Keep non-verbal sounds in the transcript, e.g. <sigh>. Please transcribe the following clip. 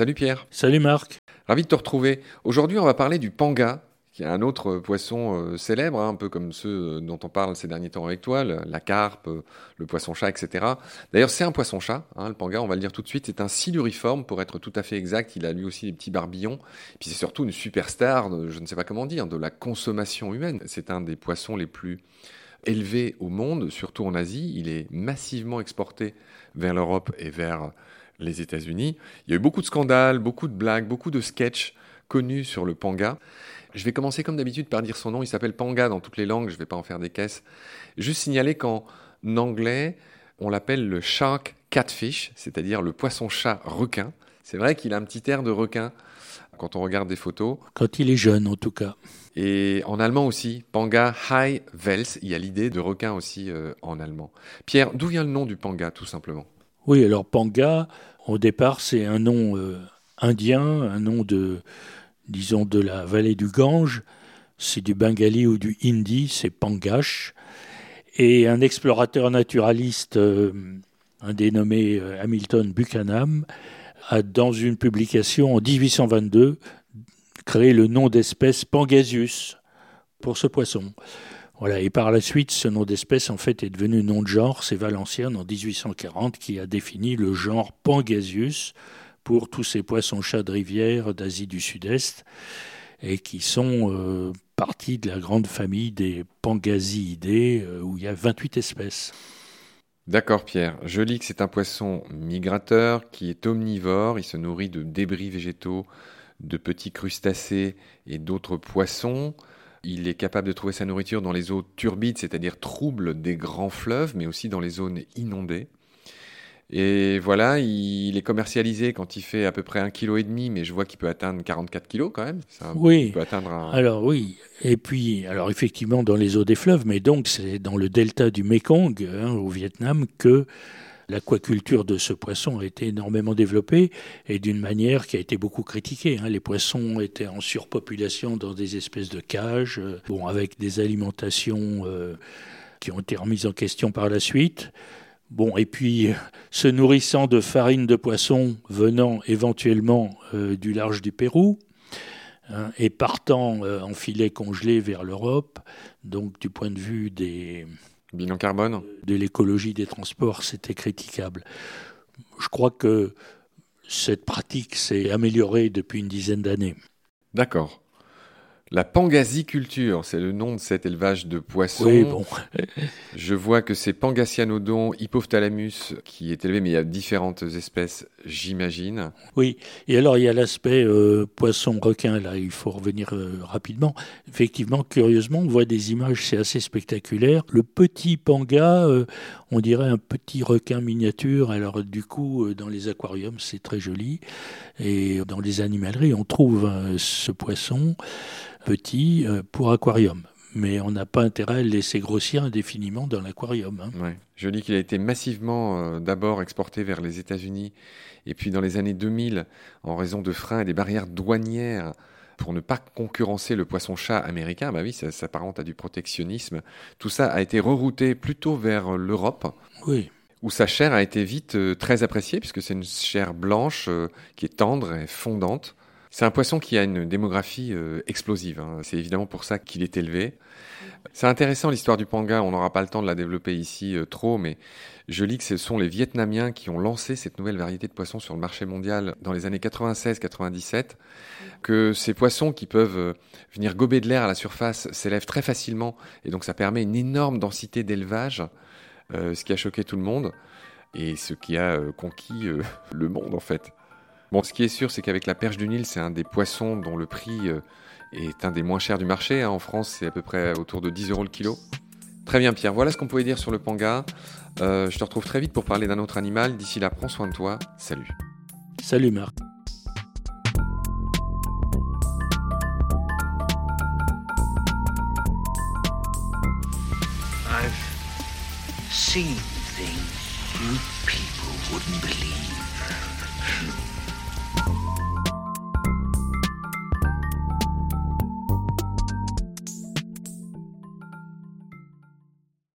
Salut Pierre. Salut Marc. Ravi de te retrouver. Aujourd'hui, on va parler du panga, qui est un autre poisson euh, célèbre, hein, un peu comme ceux euh, dont on parle ces derniers temps avec toi, la carpe, euh, le poisson-chat, etc. D'ailleurs, c'est un poisson-chat, hein, le panga, on va le dire tout de suite, c'est un siluriforme, pour être tout à fait exact, il a lui aussi des petits barbillons, puis c'est surtout une superstar, je ne sais pas comment dire, de la consommation humaine. C'est un des poissons les plus élevés au monde, surtout en Asie, il est massivement exporté vers l'Europe et vers les États-Unis. Il y a eu beaucoup de scandales, beaucoup de blagues, beaucoup de sketchs connus sur le panga. Je vais commencer comme d'habitude par dire son nom. Il s'appelle panga dans toutes les langues. Je ne vais pas en faire des caisses. Juste signaler qu'en anglais, on l'appelle le shark catfish, c'est-à-dire le poisson-chat requin. C'est vrai qu'il a un petit air de requin quand on regarde des photos. Quand il est jeune, en tout cas. Et en allemand aussi, Panga High Wels, il y a l'idée de requin aussi euh, en allemand. Pierre, d'où vient le nom du panga, tout simplement? Oui, alors panga, au départ, c'est un nom euh, indien, un nom de, disons, de la vallée du Gange. C'est du bengali ou du hindi, c'est Pangash. Et un explorateur naturaliste, euh, un dénommé euh, Hamilton Buchanan, a, dans une publication en 1822, créé le nom d'espèce Pangasius pour ce poisson. Voilà, et par la suite, ce nom d'espèce en fait est devenu nom de genre. C'est Valenciennes en 1840 qui a défini le genre Pangasius pour tous ces poissons-chats de rivière d'Asie du Sud-Est et qui sont euh, partie de la grande famille des Pangasiidés euh, où il y a 28 espèces. D'accord Pierre, je lis que c'est un poisson migrateur qui est omnivore, il se nourrit de débris végétaux, de petits crustacés et d'autres poissons. Il est capable de trouver sa nourriture dans les eaux turbides, c'est-à-dire troubles des grands fleuves, mais aussi dans les zones inondées. Et voilà, il est commercialisé quand il fait à peu près un kilo et demi, mais je vois qu'il peut atteindre 44 kilos quand même. oui. Il peut atteindre Alors oui. Et puis, alors effectivement dans les eaux des fleuves, mais donc c'est dans le delta du Mekong hein, au Vietnam que L'aquaculture de ce poisson a été énormément développée et d'une manière qui a été beaucoup critiquée. Hein. Les poissons étaient en surpopulation dans des espèces de cages, euh, bon, avec des alimentations euh, qui ont été remises en question par la suite. Bon, et puis, se nourrissant de farine de poisson venant éventuellement euh, du large du Pérou, hein, et partant en filet congelé vers l'Europe, donc du point de vue des, Bilan carbone De l'écologie des transports, c'était critiquable. Je crois que cette pratique s'est améliorée depuis une dizaine d'années. D'accord. La pangasiculture, c'est le nom de cet élevage de poissons. Oui, bon. <laughs> Je vois que c'est Pangasianodon hypophthalamus qui est élevé, mais il y a différentes espèces, j'imagine. Oui, et alors il y a l'aspect euh, poisson-requin, là, il faut revenir euh, rapidement. Effectivement, curieusement, on voit des images, c'est assez spectaculaire. Le petit panga, euh, on dirait un petit requin miniature, alors du coup, dans les aquariums, c'est très joli. Et dans les animaleries, on trouve ce poisson petit euh, pour aquarium. Mais on n'a pas intérêt à le laisser grossir indéfiniment dans l'aquarium. Hein. Je lis qu'il a été massivement euh, d'abord exporté vers les États-Unis et puis dans les années 2000, en raison de freins et des barrières douanières pour ne pas concurrencer le poisson-chat américain, bah oui, ça s'apparente à du protectionnisme. Tout ça a été rerouté plutôt vers l'Europe. Oui où sa chair a été vite euh, très appréciée, puisque c'est une chair blanche qui est tendre et fondante. C'est un poisson qui a une démographie euh, explosive. Hein. C'est évidemment pour ça qu'il est élevé. C'est intéressant l'histoire du panga. On n'aura pas le temps de la développer ici euh, trop, mais je lis que ce sont les Vietnamiens qui ont lancé cette nouvelle variété de poissons sur le marché mondial dans les années 96-97. Que ces poissons qui peuvent euh, venir gober de l'air à la surface s'élèvent très facilement, et donc ça permet une énorme densité d'élevage, ce qui a choqué tout le monde et ce qui a conquis le monde en fait. Bon, ce qui est sûr, c'est qu'avec la perche du Nil, c'est un des poissons dont le prix euh, est un des moins chers du marché. Hein. En France, c'est à peu près autour de 10 euros le kilo. Très bien, Pierre. Voilà ce qu'on pouvait dire sur le panga. Euh, je te retrouve très vite pour parler d'un autre animal. D'ici là, prends soin de toi. Salut. Salut, Marc. I've seen things you people wouldn't believe.